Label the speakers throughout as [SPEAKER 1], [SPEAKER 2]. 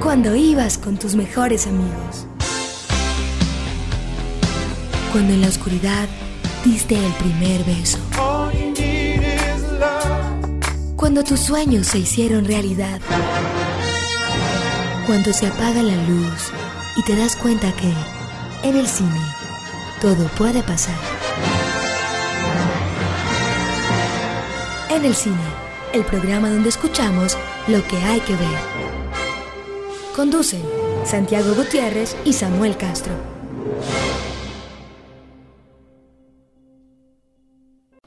[SPEAKER 1] Cuando ibas con tus mejores amigos. Cuando en la oscuridad diste el primer beso. Cuando tus sueños se hicieron realidad. Cuando se apaga la luz y te das cuenta que en el cine todo puede pasar. En el cine, el programa donde escuchamos lo que hay que ver. Conducen Santiago Gutiérrez y Samuel Castro.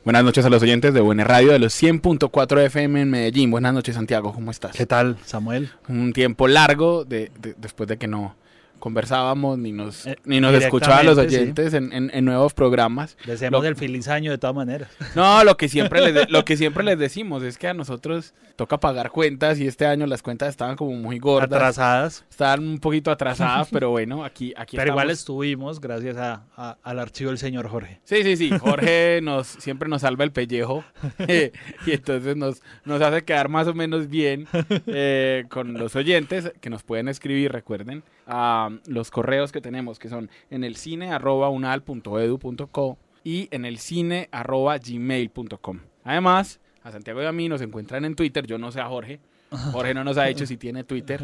[SPEAKER 2] Buenas noches a los oyentes de Buena Radio de los 100.4 FM en Medellín. Buenas noches, Santiago, ¿cómo estás?
[SPEAKER 3] ¿Qué tal, Samuel?
[SPEAKER 2] Un tiempo largo de, de- después de que no conversábamos ni nos,
[SPEAKER 3] Eh,
[SPEAKER 2] ni nos escuchaban los oyentes en, en- en nuevos programas.
[SPEAKER 3] Deseamos el feliz año de todas maneras.
[SPEAKER 2] No, lo que siempre les de- lo que siempre les decimos es que a nosotros toca pagar cuentas y este año las cuentas estaban como muy gordas,
[SPEAKER 3] Atrasadas.
[SPEAKER 2] estaban un poquito atrasadas, pero bueno, aquí aquí
[SPEAKER 3] Pero igual estuvimos gracias a- a- al archivo del señor Jorge.
[SPEAKER 2] Sí, sí, sí. Jorge nos siempre nos salva el pellejo eh, y entonces nos, nos hace quedar más o menos bien eh, con los oyentes que nos pueden escribir, recuerden, a los correos que tenemos que son en el cine arroba unal.edu.co y en el cine arroba gmail.com. Además, a Santiago y a mí nos encuentran en Twitter, yo no sé a Jorge. Jorge no nos ha dicho si tiene Twitter,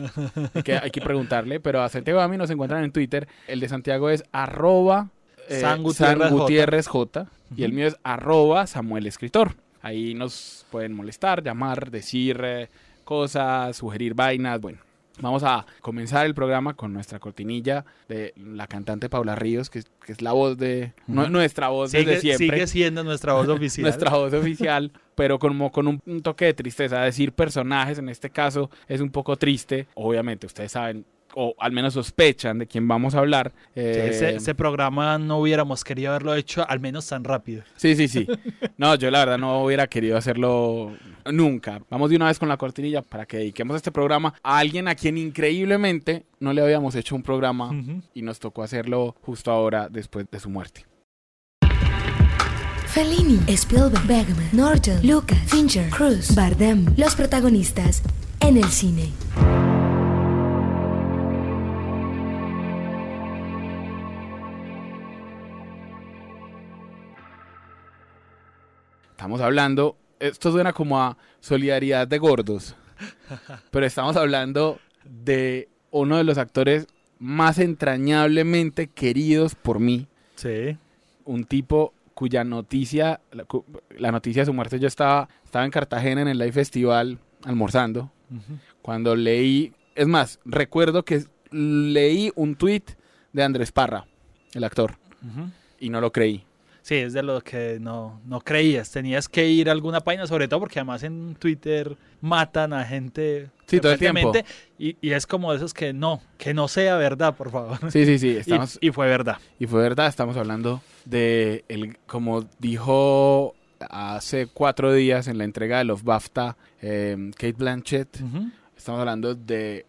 [SPEAKER 2] hay que, hay que preguntarle, pero a Santiago y a mí nos encuentran en Twitter. El de Santiago es arroba eh,
[SPEAKER 3] San Gutiérrez
[SPEAKER 2] San
[SPEAKER 3] J.
[SPEAKER 2] Gutiérrez J. Y el mío es arroba Samuel Escritor. Ahí nos pueden molestar, llamar, decir eh, cosas, sugerir vainas. Bueno, vamos a comenzar el programa con nuestra cortinilla de la cantante Paula Ríos, que, es- que es la voz de... nuestra voz
[SPEAKER 3] Sigue,
[SPEAKER 2] desde siempre.
[SPEAKER 3] sigue siendo nuestra voz oficial.
[SPEAKER 2] Nuestra voz oficial, pero como con un, un toque de tristeza. Decir personajes en este caso es un poco triste. Obviamente, ustedes saben, o al menos sospechan de quién vamos a hablar.
[SPEAKER 3] Sí,
[SPEAKER 2] Eh,
[SPEAKER 3] ese, ese programa no hubiéramos querido haberlo hecho al menos tan rápido.
[SPEAKER 2] Sí, sí, sí. No, yo la verdad no hubiera querido hacerlo nunca. Vamos de una vez con la cortinilla para que dediquemos este programa a alguien a quien increíblemente no le habíamos hecho un programa y nos tocó hacerlo justo ahora después de su muerte.
[SPEAKER 1] Fellini, Spielberg, Bergman, Norton, Lucas, Fincher, Cruz, Bardem, los protagonistas en el cine.
[SPEAKER 2] Estamos hablando, esto suena como a solidaridad de gordos, pero estamos hablando de uno de los actores más entrañablemente queridos por mí,
[SPEAKER 3] Sí.
[SPEAKER 2] un tipo cuya noticia, la, noticia de su muerte, yo estaba, estaba en Cartagena en el Live Festival almorzando, cuando leí, es más, recuerdo que leí un tweet de Andrés Parra, el actor, y no lo creí.
[SPEAKER 3] Sí, es de lo que no, no creías. Tenías que ir a alguna página, sobre todo porque además en Twitter matan a gente.
[SPEAKER 2] Sí, todo el tiempo.
[SPEAKER 3] frecuentemente, Y, y es como de esos que no, que no sea verdad, por favor.
[SPEAKER 2] Sí, sí, sí,
[SPEAKER 3] Y-
[SPEAKER 2] estamos,
[SPEAKER 3] y, fue verdad.
[SPEAKER 2] Y fue verdad, estamos hablando de, el, como dijo hace cuatro días en la entrega de los BAFTA, eh, Kate Blanchett, estamos hablando de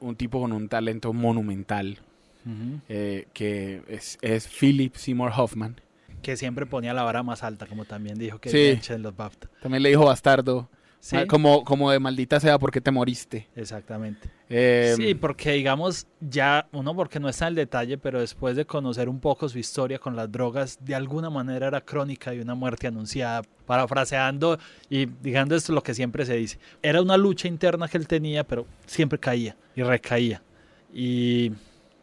[SPEAKER 2] un tipo con un talento monumental, eh, que es, es Philip Seymour Hoffman.
[SPEAKER 3] Que siempre ponía la vara más alta, como también dijo que
[SPEAKER 2] Sí.
[SPEAKER 3] En los BAFTA.
[SPEAKER 2] También le dijo bastardo,
[SPEAKER 3] Sí,
[SPEAKER 2] como, como de maldita sea porque te moriste.
[SPEAKER 3] exactamente.
[SPEAKER 2] Eh,
[SPEAKER 3] sí, porque digamos, ya uno porque no está en el detalle, pero después de conocer un poco su historia con las drogas, de alguna manera era crónica de una muerte anunciada, parafraseando y digando esto lo que siempre se dice. Era una lucha interna que él tenía, pero siempre caía y recaía. Y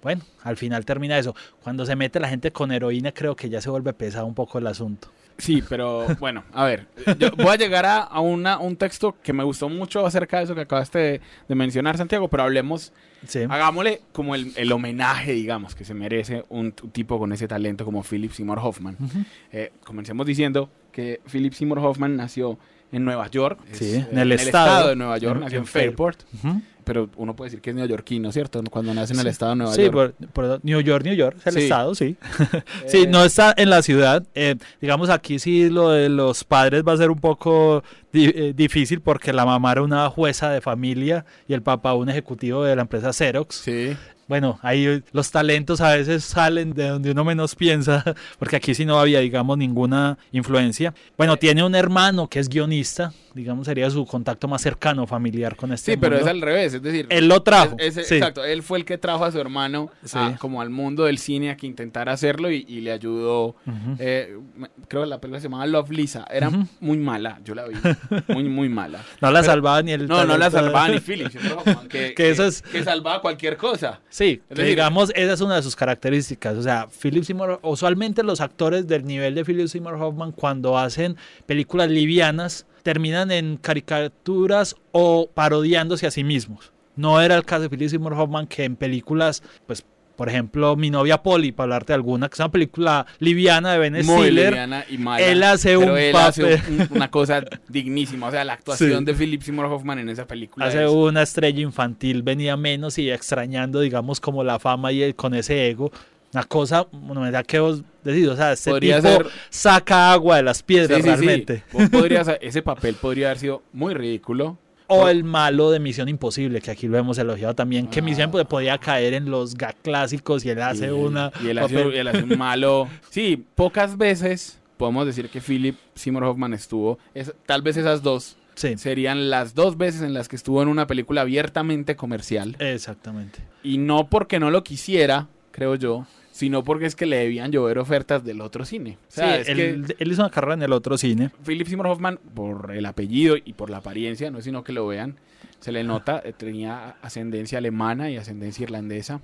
[SPEAKER 3] bueno, al final termina eso. Cuando se mete la gente con heroína, creo que ya se vuelve pesado un poco el asunto.
[SPEAKER 2] Sí, pero bueno, a ver, yo voy a llegar a, a una, un texto que me gustó mucho acerca de eso que acabaste de, de mencionar, Santiago, pero hablemos,
[SPEAKER 3] Sí.
[SPEAKER 2] hagámosle como el, el homenaje, digamos, que se merece un, t- tipo con ese talento como Philip Seymour Hoffman.
[SPEAKER 3] Ujú.
[SPEAKER 2] Eh, comencemos diciendo que Philip Seymour Hoffman nació en Nueva York, es,
[SPEAKER 3] Sí,
[SPEAKER 2] eh,
[SPEAKER 3] en el estado.
[SPEAKER 2] de Nueva York,
[SPEAKER 3] En-
[SPEAKER 2] nació en
[SPEAKER 3] en Fairport.
[SPEAKER 2] Fairport,
[SPEAKER 3] Ujú.
[SPEAKER 2] Pero uno puede decir que es neoyorquino, ¿cierto? Cuando nace en el
[SPEAKER 3] Sí.
[SPEAKER 2] estado de Nueva
[SPEAKER 3] sí,
[SPEAKER 2] York.
[SPEAKER 3] por, por New York, New York, es el
[SPEAKER 2] Sí.
[SPEAKER 3] estado, sí.
[SPEAKER 2] Eh,
[SPEAKER 3] Sí, no está en la ciudad. eh, digamos, aquí sí lo de los padres va a ser un poco di- eh, difícil porque la mamá era una jueza de familia y el papá un ejecutivo de la empresa Xerox.
[SPEAKER 2] Sí,
[SPEAKER 3] bueno, ahí los talentos a veces salen de donde uno menos piensa, porque aquí sí no había, digamos, ninguna influencia. Bueno, tiene un hermano que es guionista, digamos, sería su contacto más cercano, familiar con este
[SPEAKER 2] Sí, pero es
[SPEAKER 3] mundo.
[SPEAKER 2] al revés, es decir...
[SPEAKER 3] Él lo trajo.
[SPEAKER 2] es- es-
[SPEAKER 3] sí.
[SPEAKER 2] Exacto, él fue el que trajo a su hermano
[SPEAKER 3] Sí.
[SPEAKER 2] a- como al mundo del cine a que intentara hacerlo y, y le ayudó.
[SPEAKER 3] Ujú.
[SPEAKER 2] eh, me- creo que la película se llamaba Love Lisa, era
[SPEAKER 3] Ujú.
[SPEAKER 2] muy mala, yo la vi, muy, muy mala.
[SPEAKER 3] No la
[SPEAKER 2] Pero-
[SPEAKER 3] salvaba ni el
[SPEAKER 2] No, no la
[SPEAKER 3] talento
[SPEAKER 2] salvaba ni Seymour Hoffman, que,
[SPEAKER 3] Que eso es-
[SPEAKER 2] que salvaba cualquier cosa.
[SPEAKER 3] Sí, que digamos, esa es una de sus características. O sea, Philip Seymour, usualmente los actores del nivel de Philip Seymour Hoffman, cuando hacen películas livianas, terminan en caricaturas o parodiándose a sí mismos. No era el caso de Philip Seymour Hoffman, que en películas, pues, por ejemplo, Mi novia Polly, para hablarte de alguna, que es una película liviana de Ben
[SPEAKER 2] Muy
[SPEAKER 3] Stiller.
[SPEAKER 2] liviana y mala.
[SPEAKER 3] él hace
[SPEAKER 2] pero
[SPEAKER 3] un
[SPEAKER 2] él hace
[SPEAKER 3] papel.
[SPEAKER 2] un- una cosa dignísima. O sea, la actuación
[SPEAKER 3] Sí.
[SPEAKER 2] de Philip Seymour Hoffman en esa película
[SPEAKER 3] Hace
[SPEAKER 2] es-
[SPEAKER 3] una estrella infantil, venía menos y extrañando, digamos, como la fama y el- con ese ego. Una cosa, monumental que vos decís, o sea, este
[SPEAKER 2] Podría
[SPEAKER 3] tipo
[SPEAKER 2] ser-
[SPEAKER 3] saca agua de las piedras
[SPEAKER 2] Sí, sí,
[SPEAKER 3] realmente.
[SPEAKER 2] Podrías- ese papel podría haber sido muy ridículo.
[SPEAKER 3] O el malo de Misión Imposible, que aquí lo hemos elogiado también, que
[SPEAKER 2] Ah.
[SPEAKER 3] Misión Imposible podía caer en los gag clásicos y él hace una...
[SPEAKER 2] Y él hace, él hace un malo. Sí, pocas veces podemos decir que Philip Seymour Hoffman estuvo. es- tal vez esas dos
[SPEAKER 3] Sí,
[SPEAKER 2] serían las dos veces en las que estuvo en una película abiertamente comercial.
[SPEAKER 3] exactamente.
[SPEAKER 2] Y no porque no lo quisiera, creo yo, sino porque es que le debían llover ofertas del otro cine. O sea,
[SPEAKER 3] sí,
[SPEAKER 2] es
[SPEAKER 3] él,
[SPEAKER 2] que
[SPEAKER 3] él hizo una carrera en el otro cine.
[SPEAKER 2] Philip Seymour Hoffman, por el apellido y por la apariencia, no es sino que lo vean, se le nota, eh, tenía ascendencia alemana y ascendencia irlandesa.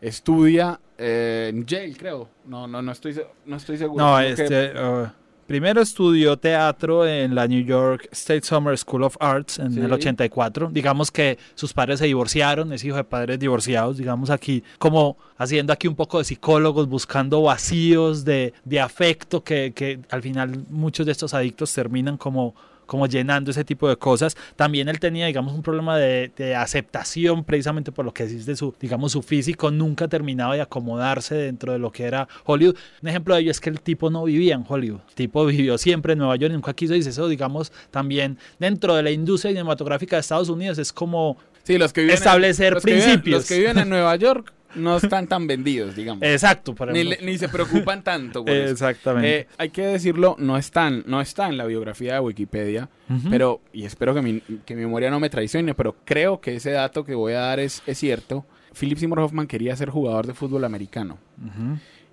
[SPEAKER 2] Estudia eh, en Yale, creo. No, no, no estoy, no estoy seguro.
[SPEAKER 3] No,
[SPEAKER 2] que-
[SPEAKER 3] este, uh, primero estudió teatro en la New York State Summer School of Arts en
[SPEAKER 2] Sí.
[SPEAKER 3] el 84. Digamos que sus padres se divorciaron, es hijo de padres divorciados, digamos aquí, como haciendo aquí un poco de psicólogos, buscando vacíos de, de afecto que, que al final muchos de estos adictos terminan como como llenando ese tipo de cosas. También él tenía, digamos, un problema de, de aceptación precisamente por lo que decís de su, digamos, su físico, nunca terminaba de acomodarse dentro de lo que era Hollywood. Un ejemplo de ello es que el tipo no vivía en Hollywood, el tipo vivió siempre en Nueva York nunca quiso irse. Eso, digamos, también dentro de la industria cinematográfica de Estados Unidos es como
[SPEAKER 2] Sí, los que viven en-
[SPEAKER 3] establecer
[SPEAKER 2] los que viven-
[SPEAKER 3] principios.
[SPEAKER 2] los que viven en Nueva York no están tan vendidos, digamos.
[SPEAKER 3] exacto, por
[SPEAKER 2] ni, ni se preocupan tanto. por.
[SPEAKER 3] Exactamente.
[SPEAKER 2] Eh, hay que decirlo, no están, no está en la biografía de Wikipedia, pero, y espero que mi, que mi memoria no me traicione, pero creo que ese dato que voy a dar es, es cierto. Philip Seymour Hoffman quería ser jugador de fútbol americano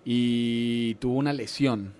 [SPEAKER 2] y tuvo una lesión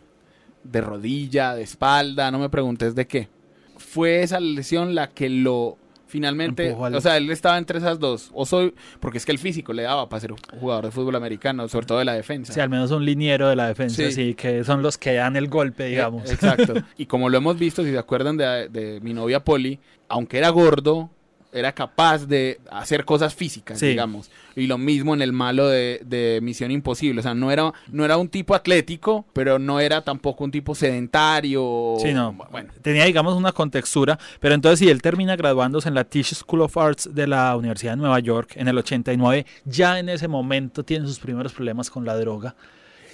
[SPEAKER 2] de rodilla, de espalda, no me preguntes de qué. Fue esa lesión la que lo finalmente,
[SPEAKER 3] al-
[SPEAKER 2] o sea, él estaba entre esas dos, o soy, porque es que el físico le daba para ser jugador de fútbol americano, sobre todo de la defensa.
[SPEAKER 3] Sí, al menos un liniero de la defensa,
[SPEAKER 2] Sí.
[SPEAKER 3] sí, que son los que dan el golpe, digamos.
[SPEAKER 2] Eh, exacto. y como lo hemos visto, si se acuerdan de, de mi novia Polly, aunque era gordo, era capaz de hacer cosas físicas,
[SPEAKER 3] Sí.
[SPEAKER 2] digamos. Y lo mismo en el malo de, de Misión Imposible. O sea, no era, no era un tipo atlético, pero no era tampoco un tipo sedentario.
[SPEAKER 3] Sí, no.
[SPEAKER 2] Bueno,
[SPEAKER 3] Tenía, digamos, una contextura, pero entonces si él termina graduándose en la Tisch School of Arts de la Universidad de Nueva York en el 89, ya en ese momento tiene sus primeros problemas con la droga.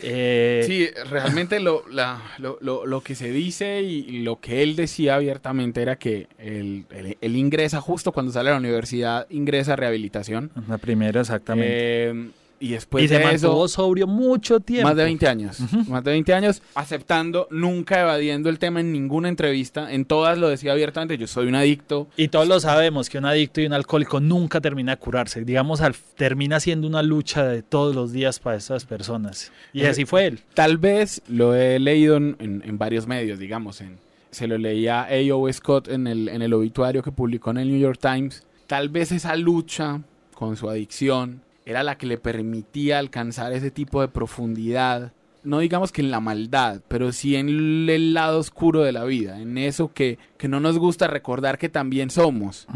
[SPEAKER 3] Eh,
[SPEAKER 2] sí, realmente lo, la- lo, lo- lo que se dice y lo que él decía abiertamente era que él, él- él ingresa justo cuando sale a la universidad, ingresa a rehabilitación.
[SPEAKER 3] La primera, exactamente.
[SPEAKER 2] Eh, y después
[SPEAKER 3] y se
[SPEAKER 2] de eso,
[SPEAKER 3] mantuvo sobrio mucho tiempo.
[SPEAKER 2] Más de 20 años. Más de 20 años aceptando, nunca evadiendo el tema en ninguna entrevista. En todas lo decía abiertamente, yo soy un adicto.
[SPEAKER 3] Y todos lo sabemos que un adicto y un alcohólico nunca termina de curarse. Digamos, al- termina siendo una lucha de todos los días para estas personas. Y
[SPEAKER 2] Ese-
[SPEAKER 3] así fue él.
[SPEAKER 2] Tal vez lo he leído en, en- en varios medios, digamos. En, se lo leía a A.O. Scott en el, en el obituario que publicó en el New York Times. Tal vez esa lucha con su adicción era la que le permitía alcanzar ese tipo de profundidad. No digamos que en la maldad, pero sí en el lado oscuro de la vida, en eso que, que no nos gusta recordar que también somos.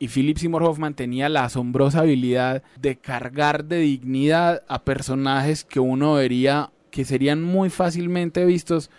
[SPEAKER 2] Y Philip Seymour Hoffman tenía la asombrosa habilidad de cargar de dignidad a personajes que uno vería que serían muy fácilmente vistos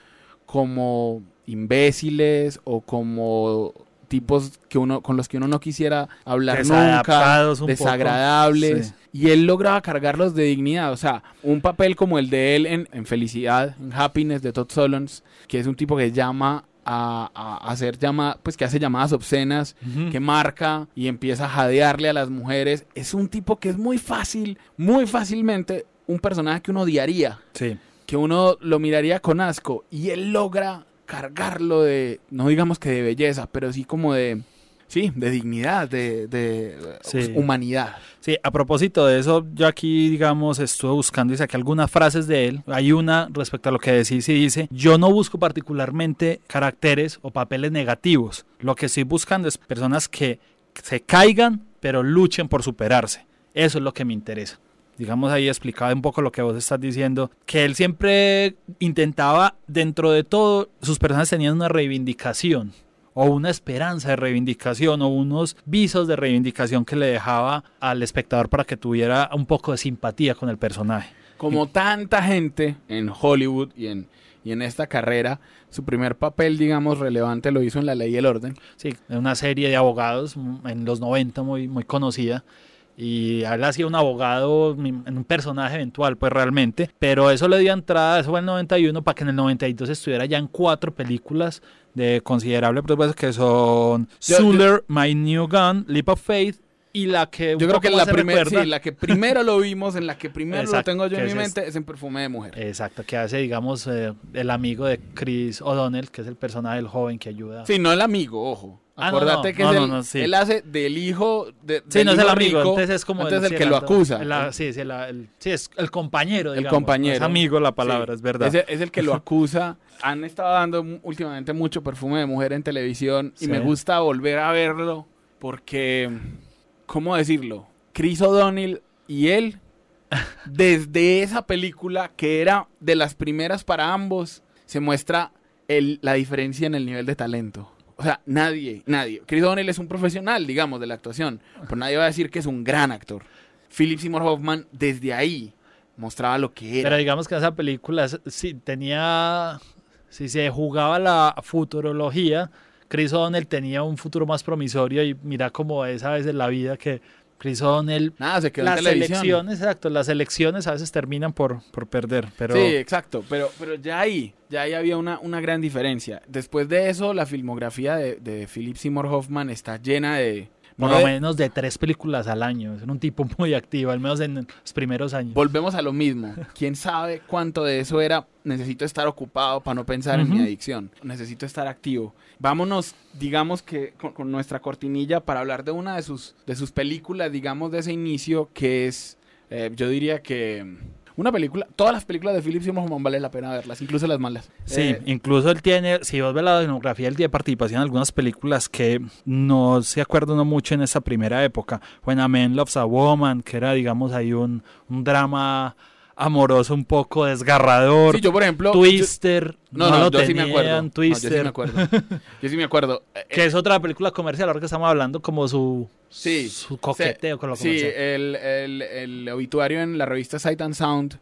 [SPEAKER 2] como imbéciles o como tipos que uno con los que uno no quisiera hablar nunca, desagradables.
[SPEAKER 3] Sí.
[SPEAKER 2] Y él lograba cargarlos de dignidad. O sea, un papel como el de él en, en Felicidad, en Happiness de Todd Solondz, que es un tipo que llama a, a hacer llamadas, pues que hace llamadas obscenas, que marca y empieza a jadearle a las mujeres. Es un tipo que es muy fácil, muy fácilmente un personaje que uno odiaría,
[SPEAKER 3] Sí.
[SPEAKER 2] que uno lo miraría con asco y él logra cargarlo de, no digamos que de belleza, pero sí como de, sí, de dignidad, de, de
[SPEAKER 3] Sí.
[SPEAKER 2] humanidad.
[SPEAKER 3] Sí, a propósito de eso, yo aquí, digamos, estuve buscando y saqué algunas frases de él. Hay una respecto a lo que decís y dice, yo no busco particularmente caracteres o papeles negativos. Lo que estoy buscando es personas que se caigan, pero luchen por superarse. Eso es lo que me interesa. Digamos, ahí explicaba un poco lo que vos estás diciendo, que él siempre intentaba, dentro de todo, sus personas tenían una reivindicación o una esperanza de reivindicación o unos visos de reivindicación que le dejaba al espectador para que tuviera un poco de simpatía con el personaje.
[SPEAKER 2] Como tanta gente en Hollywood y en, y en esta carrera, su primer papel, digamos, relevante lo hizo en La Ley y el Orden.
[SPEAKER 3] Sí, una serie de abogados mm, en los 90 muy, muy conocida. Y él hacía un abogado en un personaje eventual, pues realmente. Pero eso le dio entrada, eso fue en el 91, para que en el 92 estuviera ya en cuatro películas de considerable presupuesto, que son Zuller, My New Gun, Leap of Faith y la que...
[SPEAKER 2] Yo creo que la primera, sí, la que primero lo vimos, en la que primero
[SPEAKER 3] Exacto,
[SPEAKER 2] lo tengo yo en mi
[SPEAKER 3] es
[SPEAKER 2] mente, es en Perfume de Mujer.
[SPEAKER 3] Exacto, que hace, digamos, eh, el amigo de Chris O'Donnell, que es el personaje del joven que ayuda.
[SPEAKER 2] Sí, no el amigo, ojo.
[SPEAKER 3] Ah, no, no,
[SPEAKER 2] que
[SPEAKER 3] no,
[SPEAKER 2] es el-
[SPEAKER 3] sí.
[SPEAKER 2] él hace del hijo de,
[SPEAKER 3] Sí,
[SPEAKER 2] del
[SPEAKER 3] no es el amigo,
[SPEAKER 2] rico,
[SPEAKER 3] entonces es como
[SPEAKER 2] entonces el
[SPEAKER 3] sí,
[SPEAKER 2] que lo
[SPEAKER 3] el-
[SPEAKER 2] acusa.
[SPEAKER 3] el- sí, sí, el, sí, es el compañero,
[SPEAKER 2] El compañero.
[SPEAKER 3] Es amigo la palabra, es verdad.
[SPEAKER 2] Ese es el que lo acusa. Han estado dando últimamente mucho perfume de mujer en televisión y me gusta volver a verlo porque, ¿cómo decirlo? Chris O'Donnell y él, desde esa película que era de las primeras para ambos, se muestra el- la diferencia en el nivel de talento. O sea, nadie, nadie. Chris O'Donnell es un profesional, digamos, de la actuación, pero nadie va a decir que es un gran actor. Philip Seymour Hoffman, desde ahí, mostraba lo que era.
[SPEAKER 3] Pero digamos que esa película sí tenía, si se jugaba la futurología, Chris O'Donnell tenía un futuro más promisorio y mira cómo es a veces la vida que Chris O'Donnell
[SPEAKER 2] Nada, se quedó en
[SPEAKER 3] las
[SPEAKER 2] televisión.
[SPEAKER 3] elecciones, exacto, las elecciones a veces terminan por, por perder, pero
[SPEAKER 2] Sí, exacto, pero, pero ya ahí, ya ahí había una, una gran diferencia. Después de eso, la filmografía de, de Philip Seymour Hoffman está llena de...
[SPEAKER 3] por lo
[SPEAKER 2] de-
[SPEAKER 3] menos de tres películas al año, es un tipo muy activo, al menos en los primeros años.
[SPEAKER 2] Volvemos a lo mismo. ¿Quién sabe cuánto de eso era? Necesito estar ocupado para no pensar en mi adicción. Necesito estar activo. Vámonos, digamos que con, con nuestra cortinilla para hablar de una de sus, de sus películas, digamos, de ese inicio, que es, eh, yo diría que una película, todas las películas de Philip Seymour Hoffman vale la pena verlas, incluso las malas.
[SPEAKER 3] Sí,
[SPEAKER 2] Eh,
[SPEAKER 3] incluso él tiene, si vos ves la filmografía, él tiene participación en algunas películas que no se acuerdan uno mucho en esa primera época. When a Man Loves a Woman, que era, digamos, ahí un, un drama amoroso un poco desgarrador.
[SPEAKER 2] sí, yo por ejemplo... yo-
[SPEAKER 3] Twister,
[SPEAKER 2] No,
[SPEAKER 3] no,
[SPEAKER 2] no,
[SPEAKER 3] lo
[SPEAKER 2] yo sí me acuerdo. No, yo sí
[SPEAKER 3] Twister,
[SPEAKER 2] me acuerdo. Yo sí me acuerdo. Eh,
[SPEAKER 3] que es otra película comercial, ahora que estamos hablando, como su,
[SPEAKER 2] Sí,
[SPEAKER 3] su coqueteo con lo
[SPEAKER 2] Sí,
[SPEAKER 3] comercial.
[SPEAKER 2] el, el, el obituario en la revista Sight and Sound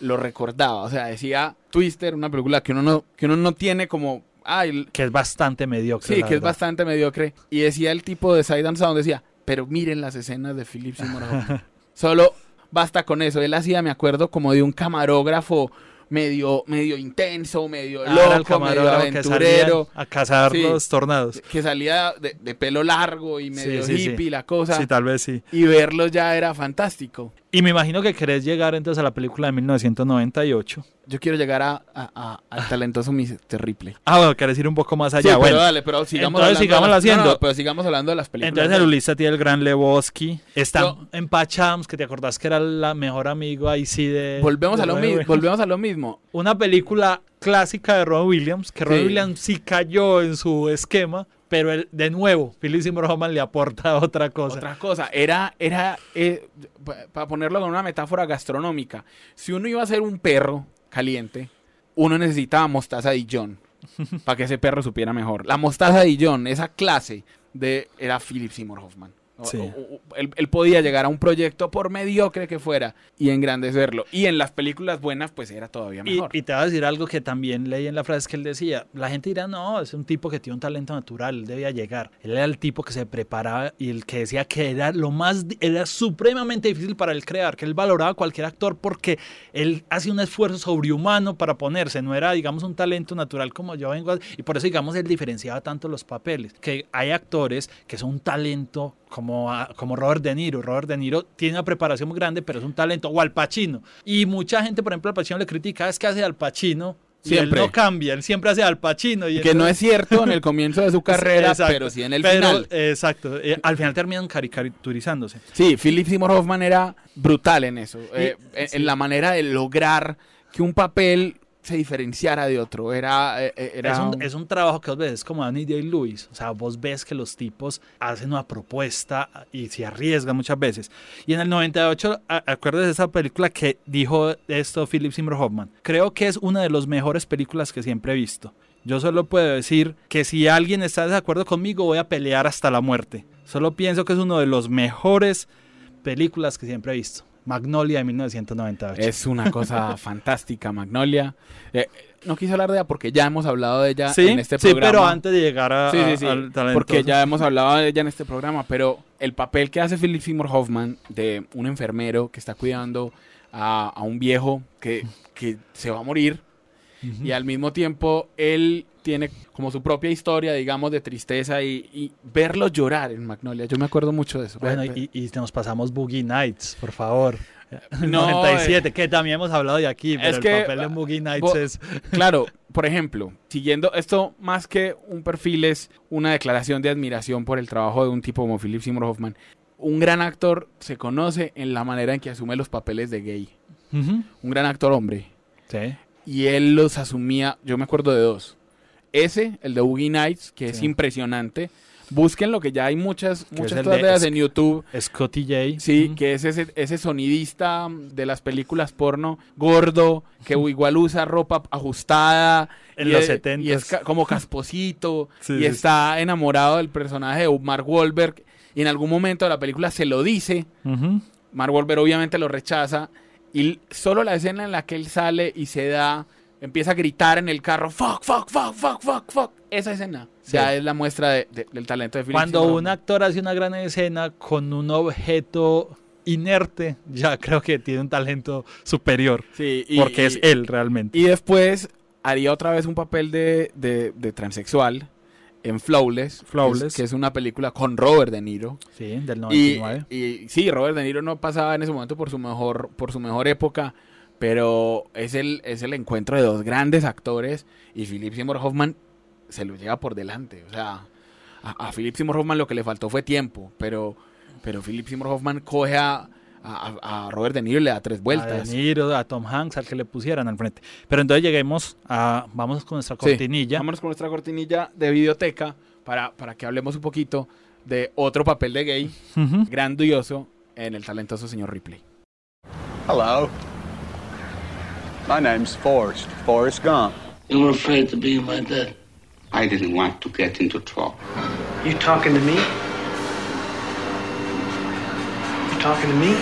[SPEAKER 2] lo recordaba. O sea, decía Twister, una película que uno no, que uno no tiene como. Ay,
[SPEAKER 3] que es bastante mediocre.
[SPEAKER 2] sí, que es bastante mediocre. Y decía el tipo de Sight and Sound, decía, pero miren las escenas de Philip Seymour Hoffman. Solo basta con eso. Él hacía, me acuerdo, como de un camarógrafo medio, medio intenso, medio
[SPEAKER 3] Ah,
[SPEAKER 2] loco, medio
[SPEAKER 3] que
[SPEAKER 2] aventurero.
[SPEAKER 3] a cazar
[SPEAKER 2] Sí.
[SPEAKER 3] los tornados.
[SPEAKER 2] Que salía de, de pelo largo y medio
[SPEAKER 3] sí, sí.
[SPEAKER 2] hippie la cosa.
[SPEAKER 3] sí, tal vez sí.
[SPEAKER 2] y verlo ya era fantástico.
[SPEAKER 3] Y me imagino que querés llegar entonces a la película de 1998.
[SPEAKER 2] Yo quiero llegar a, a- a- al talentoso Mr. Ripley.
[SPEAKER 3] Ah, bueno, querés ir un poco más
[SPEAKER 2] Sí,
[SPEAKER 3] allá.
[SPEAKER 2] pero
[SPEAKER 3] bueno,
[SPEAKER 2] dale, pero sigamos
[SPEAKER 3] entonces
[SPEAKER 2] hablando. de
[SPEAKER 3] sigámoslo
[SPEAKER 2] las-
[SPEAKER 3] haciendo.
[SPEAKER 2] no, no, pero sigamos hablando de las películas.
[SPEAKER 3] entonces el tiene el gran Lebowski. Está
[SPEAKER 2] Yo-
[SPEAKER 3] en Pachams, que te acordás que era la mejor amigo ahí sí de...
[SPEAKER 2] volvemos,
[SPEAKER 3] de
[SPEAKER 2] a lo mismo, volvemos a lo mismo.
[SPEAKER 3] Una película clásica de Robin Williams, que
[SPEAKER 2] Sí.
[SPEAKER 3] Williams sí cayó en su esquema, pero él, de nuevo, Philip Seymour Hoffman le aporta otra cosa.
[SPEAKER 2] Otra cosa, era, era eh, pa- para ponerlo con una metáfora gastronómica, si uno iba a ser un perro caliente, uno necesitaba mostaza Dijon para que ese perro supiera mejor. La mostaza Dijon, esa clase de era Philip Seymour Hoffman. O-
[SPEAKER 3] Sí.
[SPEAKER 2] o- o- él, él podía llegar a un proyecto por mediocre que fuera y engrandecerlo. Y en las películas buenas, pues era todavía mejor.
[SPEAKER 3] y te voy a decir algo que también leí en la frase que él decía. La gente dirá, no, es un tipo que tiene un talento natural, él debía llegar. Él era el tipo que se preparaba y el que decía que era lo más, era supremamente difícil para él crear, que él valoraba a cualquier actor porque él hacía un esfuerzo sobrehumano para ponerse, no era, digamos, un talento natural como yo vengo a- Y por eso, digamos, él diferenciaba tanto los papeles, que hay actores que son un talento como, a- como Robert De Niro. Robert De Niro tiene una preparación muy grande, pero es un talento. O Al Pacino. Y mucha gente, por ejemplo, Al Pacino le critica, es que hace Al Pacino. Y
[SPEAKER 2] Siempre.
[SPEAKER 3] él no cambia, él siempre hace Al Pacino. Y
[SPEAKER 2] que no es cierto en el comienzo de su carrera,
[SPEAKER 3] Exacto.
[SPEAKER 2] pero sí en el
[SPEAKER 3] Pero,
[SPEAKER 2] final.
[SPEAKER 3] Exacto. eh, al final terminan caricaturizándose.
[SPEAKER 2] Sí, Philip Seymour Hoffman era brutal en eso, eh, en,
[SPEAKER 3] sí.
[SPEAKER 2] en la manera de lograr que un papel se diferenciara de otro. Era, eh, eh, era
[SPEAKER 3] Es un, es un trabajo que vos ves como Danny Day-Lewis. O sea, vos ves que los tipos hacen una propuesta y se arriesgan muchas veces. Y en el 98, a- acuerdas de esa película que dijo esto Philip Seymour Hoffman. Creo que es una de las mejores películas que siempre he visto. Yo solo puedo decir que si alguien está de acuerdo conmigo, voy a pelear hasta la muerte. Solo pienso que es uno de los mejores películas que siempre he visto. Magnolia de 1998.
[SPEAKER 2] Es una cosa fantástica, Magnolia. Eh, no quise hablar de ella porque ya hemos hablado de ella
[SPEAKER 3] sí,
[SPEAKER 2] en este
[SPEAKER 3] sí,
[SPEAKER 2] programa.
[SPEAKER 3] pero antes de llegar a,
[SPEAKER 2] Sí, sí, sí,
[SPEAKER 3] al talentoso.
[SPEAKER 2] porque ya hemos hablado de ella en este programa, pero el papel que hace Philip Seymour Hoffman de un enfermero que está cuidando a, a un viejo que, que se va a morir Y al mismo tiempo él tiene como su propia historia, digamos, de tristeza y, y verlo llorar en Magnolia. Yo me acuerdo mucho de eso.
[SPEAKER 3] Bueno, y, y nos pasamos Boogie Nights, por favor.
[SPEAKER 2] No,
[SPEAKER 3] 97, que también hemos hablado de aquí, pero
[SPEAKER 2] es
[SPEAKER 3] el
[SPEAKER 2] que,
[SPEAKER 3] papel de Boogie Nights
[SPEAKER 2] bo-
[SPEAKER 3] es...
[SPEAKER 2] Claro, por ejemplo, siguiendo esto más que un perfil es una declaración de admiración por el trabajo de un tipo como Philip Seymour Hoffman. Un gran actor se conoce en la manera en que asume los papeles de gay. Un gran actor hombre.
[SPEAKER 3] Sí.
[SPEAKER 2] Y él los asumía, yo me acuerdo de dos. Ese, el de Boogie Nights, que es impresionante. Busquen lo que ya hay muchas, muchas
[SPEAKER 3] de
[SPEAKER 2] en YouTube.
[SPEAKER 3] Scotty J.
[SPEAKER 2] Sí, que es ese, ese sonidista de las películas porno, gordo, que igual usa ropa ajustada.
[SPEAKER 3] En
[SPEAKER 2] y
[SPEAKER 3] los
[SPEAKER 2] es-
[SPEAKER 3] 70s.
[SPEAKER 2] Y es ca- como casposito.
[SPEAKER 3] Sí,
[SPEAKER 2] y
[SPEAKER 3] sí,
[SPEAKER 2] está enamorado del personaje de Mark Wahlberg. Y en algún momento de la película se lo dice. Mark Wahlberg obviamente lo rechaza. Y solo la escena en la que él sale y se da, empieza a gritar en el carro, fuck, fuck, fuck, fuck, fuck, fuck. Esa escena
[SPEAKER 3] Sí.
[SPEAKER 2] ya es la muestra de- de- del talento de Philip
[SPEAKER 3] Cuando un actor hace una gran escena con un objeto inerte, ya creo que tiene un talento superior,
[SPEAKER 2] Sí, y-
[SPEAKER 3] porque
[SPEAKER 2] y-
[SPEAKER 3] es él realmente.
[SPEAKER 2] Y después haría otra vez un papel de, de- de transexual en Flawless,
[SPEAKER 3] Flawless.
[SPEAKER 2] Que, es, que es una película con Robert De Niro.
[SPEAKER 3] sí, del
[SPEAKER 2] Y,
[SPEAKER 3] 99.
[SPEAKER 2] y sí, Robert De Niro no pasaba en ese momento por su mejor, por su mejor época, pero es el, es el encuentro de dos grandes actores y Philip Seymour Hoffman se lo lleva por delante. O sea, a, a Philip Seymour Hoffman lo que le faltó fue tiempo, pero, pero Philip Seymour Hoffman coge a, a- a Robert De Niro le da tres
[SPEAKER 3] A
[SPEAKER 2] vueltas.
[SPEAKER 3] De Niro, a Tom Hanks, al que le pusieran al frente. Pero entonces lleguemos a, vamos con nuestra
[SPEAKER 2] Sí,
[SPEAKER 3] cortinilla.
[SPEAKER 2] Vámonos con nuestra cortinilla de videoteca para, para que hablemos un poquito de otro papel de gay grandioso en el talentoso señor Ripley.
[SPEAKER 4] Hello. My name's Forrest, Forrest Gump.
[SPEAKER 5] You were afraid to be my dad.
[SPEAKER 6] I didn't want to get into trouble.
[SPEAKER 7] You talking to me? Talking to me?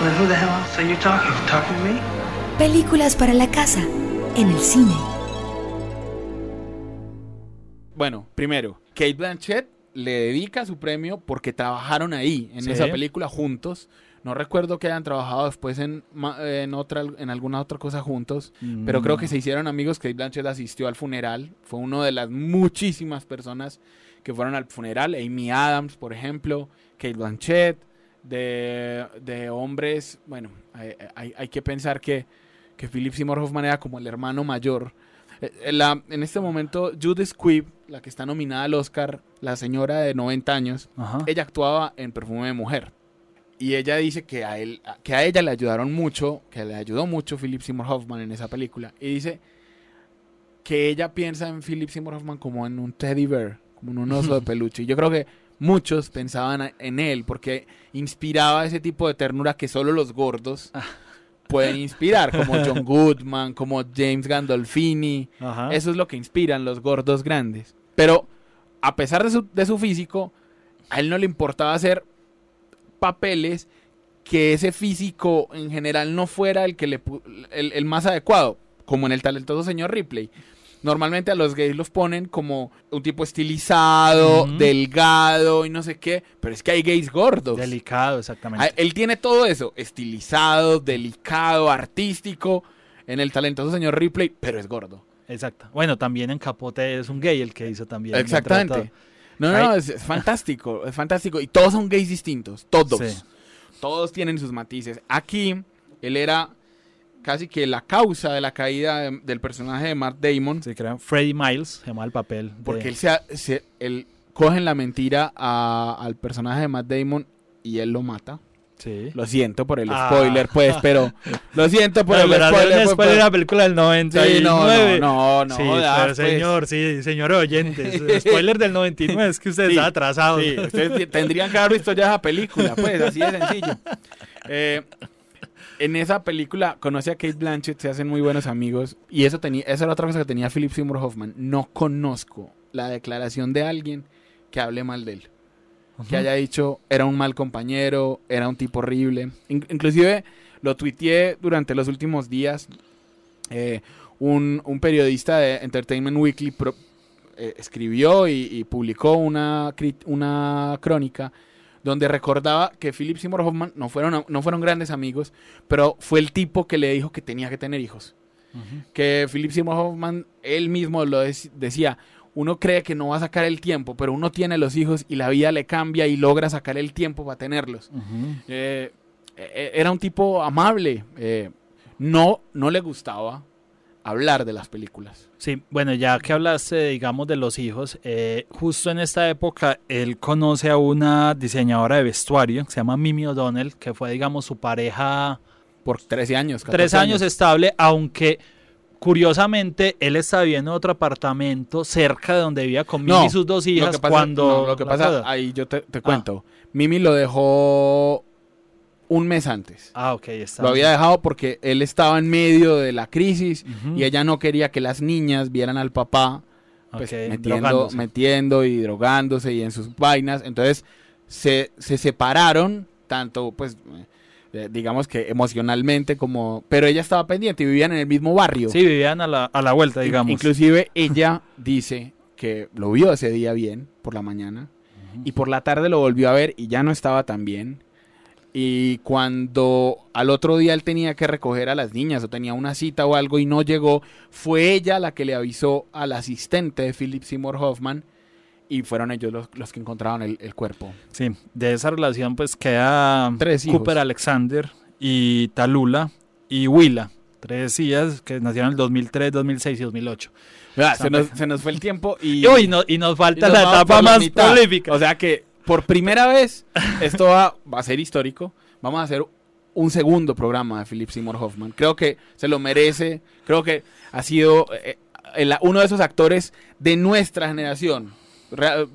[SPEAKER 7] Well, who the hell else are you talking? Talking to me?
[SPEAKER 1] Películas para la casa, en el cine.
[SPEAKER 2] Bueno, primero, Kate Blanchett le dedica su premio porque trabajaron ahí, en
[SPEAKER 3] Sí.
[SPEAKER 2] esa película juntos. No recuerdo que hayan trabajado después en, en, otra, en alguna otra cosa juntos, pero creo que
[SPEAKER 3] Mm.
[SPEAKER 2] se hicieron amigos. Kate Blanchett asistió al funeral, fue una de las muchísimas personas que fueron al funeral. Amy Adams, por ejemplo, Kate Blanchett, de, de hombres, bueno, hay, hay- hay que pensar que, que Philip Seymour Hoffman era como el hermano mayor. Eh, la- en este momento, Judith Squibb, la que está nominada al Oscar, la señora de 90 años,
[SPEAKER 3] Ajá.
[SPEAKER 2] ella actuaba en Perfume de Mujer. Y ella dice que a, él, que a ella le ayudaron mucho, que le ayudó mucho Philip Seymour Hoffman en esa película. Y dice que ella piensa en Philip Seymour Hoffman como en un teddy bear, como un oso de peluche. Y yo creo que muchos pensaban en él porque inspiraba ese tipo de ternura que solo los gordos pueden inspirar, como John Goodman, como James Gandolfini.
[SPEAKER 3] Ajá.
[SPEAKER 2] Eso es lo que inspiran los gordos grandes. Pero a pesar de su, de su físico, a él no le importaba hacer papeles que ese físico en general no fuera el que le el, el más adecuado, como en el talentoso señor Ripley. Normalmente a los gays los ponen como un tipo estilizado, delgado y no sé qué, pero es que hay gays gordos.
[SPEAKER 3] Delicado, exactamente.
[SPEAKER 2] Ah, Él tiene todo eso, estilizado, delicado, artístico, en el talentoso señor Ripley, pero es gordo.
[SPEAKER 3] Exacto. Bueno, también en Capote es un gay el que hizo también.
[SPEAKER 2] Exactamente. No, no, es, es fantástico, es fantástico. Y todos son gays distintos, todos.
[SPEAKER 3] Sí.
[SPEAKER 2] Todos tienen sus matices. Aquí, él era casi que la causa de la caída de- del personaje de Matt Damon,
[SPEAKER 3] Sí, creo. Freddie Miles se llama el papel. de-
[SPEAKER 2] porque él se, se- él cogen la mentira a- al personaje de Matt Damon y él lo mata.
[SPEAKER 3] Sí.
[SPEAKER 2] Lo siento por el
[SPEAKER 3] Ah.
[SPEAKER 2] spoiler, pues, pero lo siento por
[SPEAKER 3] No,
[SPEAKER 2] el spoiler. pues,
[SPEAKER 3] spoiler de la película del
[SPEAKER 2] Sí,
[SPEAKER 3] 99.
[SPEAKER 2] no, no, no, no,
[SPEAKER 3] sí,
[SPEAKER 2] jodas,
[SPEAKER 3] pero
[SPEAKER 2] pues.
[SPEAKER 3] señor, sí, señor oyentes. Spoiler del 99, es que ustedes
[SPEAKER 2] Sí,
[SPEAKER 3] están atrasados.
[SPEAKER 2] Sí, ustedes tendrían que haber visto ya esa película, pues, así de sencillo. Eh, en esa película conoce a Kate Blanchett, se hacen muy buenos amigos. Y eso tenía, esa era otra cosa que tenía Philip Seymour Hoffman. No conozco la declaración de alguien que hable mal de él. Que haya dicho, era un mal compañero, era un tipo horrible. In- inclusive lo tuiteé durante los últimos días. Eh, un, un periodista de Entertainment Weekly pro- eh, escribió y, y publicó una, una crónica donde recordaba que Philip Seymour Hoffman no fueron, no fueron grandes amigos, pero fue el tipo que le dijo que tenía que tener hijos. Que Philip Seymour Hoffman, él mismo lo dec- decía, uno cree que no va a sacar el tiempo, pero uno tiene los hijos y la vida le cambia y logra sacar el tiempo para tenerlos. Eh, eh, era un tipo amable, eh, no, no le gustaba hablar de las películas.
[SPEAKER 3] Sí, bueno, ya que hablaste, digamos, de los hijos, eh, justo en esta época él conoce a una diseñadora de vestuario que se llama Mimi O'Donnell, que fue, digamos, su pareja
[SPEAKER 2] Por 13 años. 14
[SPEAKER 3] tres años estable, aunque curiosamente él estaba viviendo en otro apartamento cerca de donde vivía con Mimi
[SPEAKER 2] No,
[SPEAKER 3] y sus dos
[SPEAKER 2] Lo
[SPEAKER 3] hijas
[SPEAKER 2] que pasa,
[SPEAKER 3] cuando
[SPEAKER 2] no, lo que pasa ahí yo te, te cuento. Mimi lo dejó un mes antes.
[SPEAKER 3] Ah, ok, está.
[SPEAKER 2] Lo había dejado porque él estaba en medio de la crisis y ella no quería que las niñas vieran al papá pues, metiendo, metiendo y drogándose y en sus vainas. Entonces se, se separaron tanto, pues, eh, digamos que emocionalmente como... Pero ella estaba pendiente y vivían en el mismo barrio.
[SPEAKER 3] Sí, vivían a la, a la vuelta, digamos.
[SPEAKER 2] Inclusive ella dice que lo vio ese día bien, por la mañana, y por la tarde lo volvió a ver y ya no estaba tan bien. Y cuando al otro día él tenía que recoger a las niñas o tenía una cita o algo y no llegó, fue ella la que le avisó al asistente de Philip Seymour Hoffman y fueron ellos los, los que encontraron el, el cuerpo.
[SPEAKER 3] Sí, de esa relación pues queda
[SPEAKER 2] Tres hijos.
[SPEAKER 3] Cooper Alexander y Talula y Willa. Tres hijas que nacieron en el 2003, 2006 y 2008.
[SPEAKER 2] Vea, se, nos, se nos fue el tiempo y...
[SPEAKER 3] Y, no- y nos
[SPEAKER 2] y
[SPEAKER 3] falta
[SPEAKER 2] nos
[SPEAKER 3] la etapa más prolífica.
[SPEAKER 2] O sea que por primera vez esto va, va a ser histórico. Vamos a hacer un segundo programa de Philip Seymour Hoffman. Creo que se lo merece. Creo que ha sido eh, el- uno de esos actores de nuestra generación.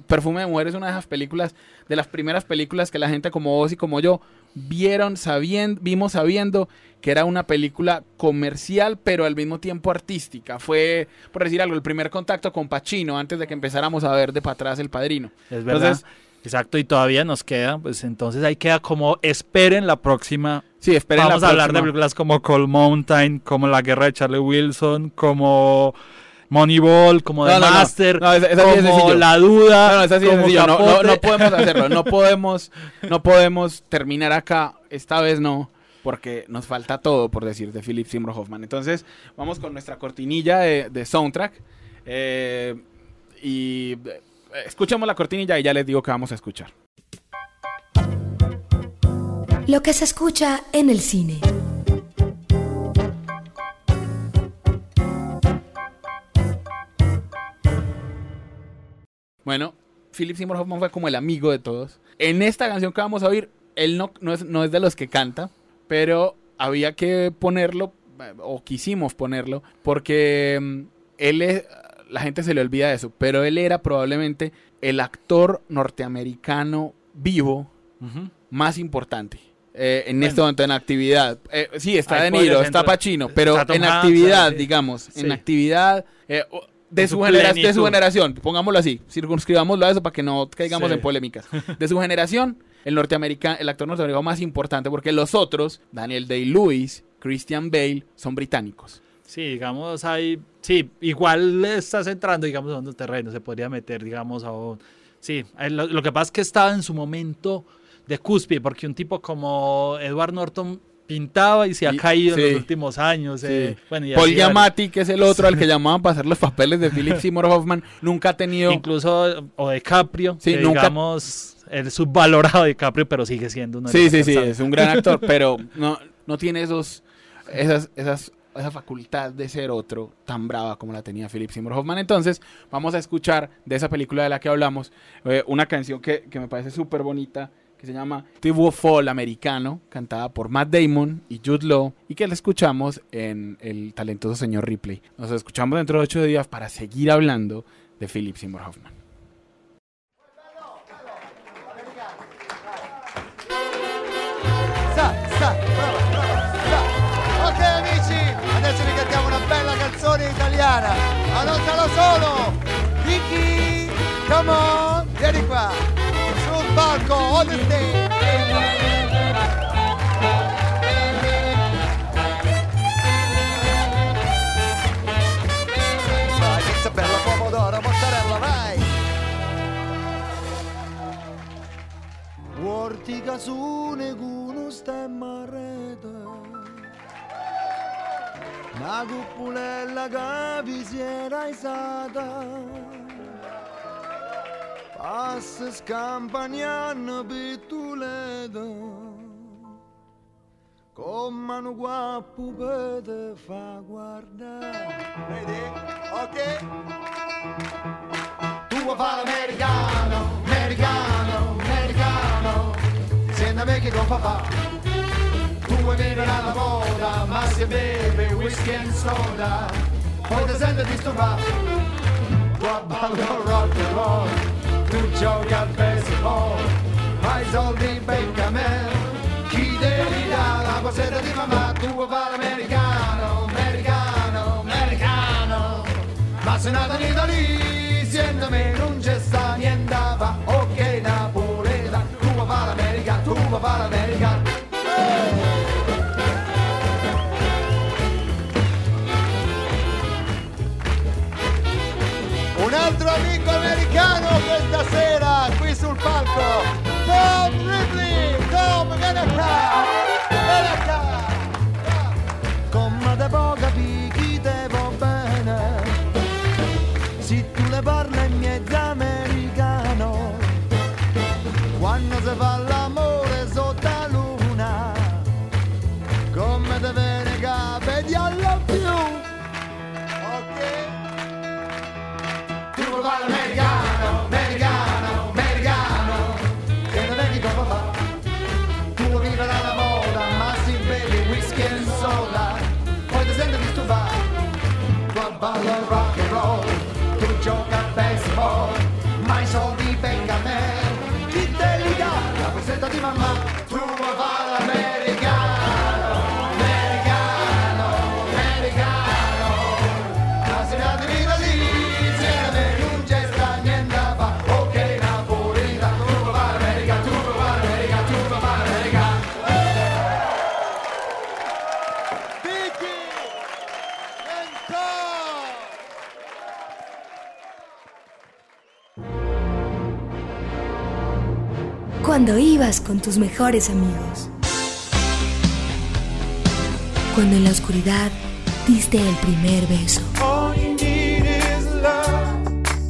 [SPEAKER 2] Perfume de Mujer es una de esas películas, de las primeras películas que la gente como vos y como yo vieron sabiendo, vimos sabiendo que era una película comercial, pero al mismo tiempo artística. Fue, por decir algo, el primer contacto con Pacino antes de que empezáramos a ver de para atrás el padrino.
[SPEAKER 3] es verdad.
[SPEAKER 2] entonces-
[SPEAKER 3] Exacto, y todavía nos queda, pues entonces ahí queda como esperen la próxima.
[SPEAKER 2] Sí, esperen
[SPEAKER 3] Vamos
[SPEAKER 2] la
[SPEAKER 3] a hablar de películas como Cold Mountain, como La Guerra de Charlie Wilson, como Moneyball, como The
[SPEAKER 2] No, no, no.
[SPEAKER 3] Master,
[SPEAKER 2] No, esa- esa sí es
[SPEAKER 3] como. La Duda,
[SPEAKER 2] No, no, es así de
[SPEAKER 3] como
[SPEAKER 2] sencillo. No, no, podemos hacerlo. No podemos, no podemos terminar acá. Esta vez no, porque nos falta todo, por decir, de Philip Seymour Hoffman. Entonces, vamos con nuestra cortinilla de, de soundtrack. Eh, y escuchemos la cortinilla y ya les digo que vamos a escuchar.
[SPEAKER 1] Lo que se escucha en el cine.
[SPEAKER 2] Bueno, Philip Seymour Hoffman fue como el amigo de todos. En esta canción que vamos a oír, él no, no, es, no es de los que canta, pero había que ponerlo, eh, o quisimos ponerlo, porque mm, él es, la gente se le olvida de eso, pero él era probablemente el actor norteamericano vivo más importante. eh, en
[SPEAKER 3] Bueno.
[SPEAKER 2] este momento en actividad. Eh, sí, está De Niro, está. Pacino, pero
[SPEAKER 3] Está
[SPEAKER 2] en actividad, digamos, en actividad. eh, de su,
[SPEAKER 3] su
[SPEAKER 2] genera- de su
[SPEAKER 3] plenitud.
[SPEAKER 2] generación, pongámoslo así, circunscribámoslo a eso para que no caigamos
[SPEAKER 3] Sí.
[SPEAKER 2] en polémicas. De su generación, el norteamericano, el actor norteamericano más importante, porque los otros, Daniel Day-Lewis, Christian Bale, son británicos.
[SPEAKER 3] Sí, digamos, hay. Sí, igual le estás entrando, digamos, a un terreno, se podría meter, digamos, a un. Sí, eh, lo, lo que pasa es que estaba en su momento de cúspide, porque un tipo como Edward Norton pintaba y se ha caído en
[SPEAKER 2] sí.
[SPEAKER 3] los últimos años. eh, bueno,
[SPEAKER 2] Paul
[SPEAKER 3] así.
[SPEAKER 2] Giamatti, que es el otro al que llamaban para hacer los papeles de Philip Seymour Hoffman, nunca ha tenido...
[SPEAKER 3] Incluso, o DiCaprio,
[SPEAKER 2] Sí,
[SPEAKER 3] que
[SPEAKER 2] nunca-
[SPEAKER 3] digamos, el subvalorado DiCaprio, pero sigue siendo uno de
[SPEAKER 2] Sí,
[SPEAKER 3] los
[SPEAKER 2] sí, sí, es un gran actor, pero no, no tiene esos, esas, esas, esa facultad de ser otro tan brava como la tenía Philip Seymour Hoffman. Entonces, vamos a escuchar de esa película de la que hablamos eh, una canción que, que me parece súper bonita, que se llama Tivo Fall Americano, cantada por Matt Damon y Jude Law, y que la escuchamos en el talentoso señor Ripley. Nos escuchamos dentro de ocho días para seguir hablando de Philip Seymour Hoffman.
[SPEAKER 8] Italiana. Sarò solo. Vicky, come on, vieni qua. Sul palco, on the stage. Bella, pomodoro, mozzarella, vai. Vortica su neguno Una cuppulella che vi si era isata Passa scampagnano pittulete Come un guappo per fa guardare. Vedi? Ok? Tu vuoi fare l'americano, americano, americano. Senta me che con papà Vuoi vivere alla moda, ma se beve whisky e soda Poi ti senti disturbato Tu ballo rock and roll Tu giochi al baseball Ma i soldi becca me. Chi te li dà la poseta di mamma? Tu vuoi fare l'americano, americano, americano. Ma se nata in Italia, siéntame, non c'è sta niente fa, ok Napoleta, tu vuoi fare l'America, tu vuoi fare l'America. Palco, Senta di mamma, tu
[SPEAKER 1] vai Con tus mejores amigos. Cuando en la oscuridad diste el primer beso.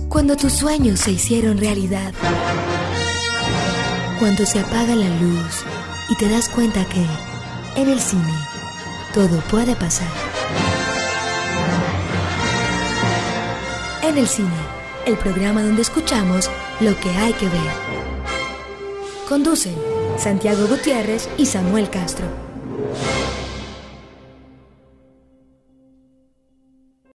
[SPEAKER 1] Cuando tus sueños se hicieron realidad. Cuando se apaga la luz y te das cuenta que en el cine todo puede pasar. En el cine, el programa donde escuchamos lo que hay que ver. Conducen Santiago Gutiérrez y Samuel Castro.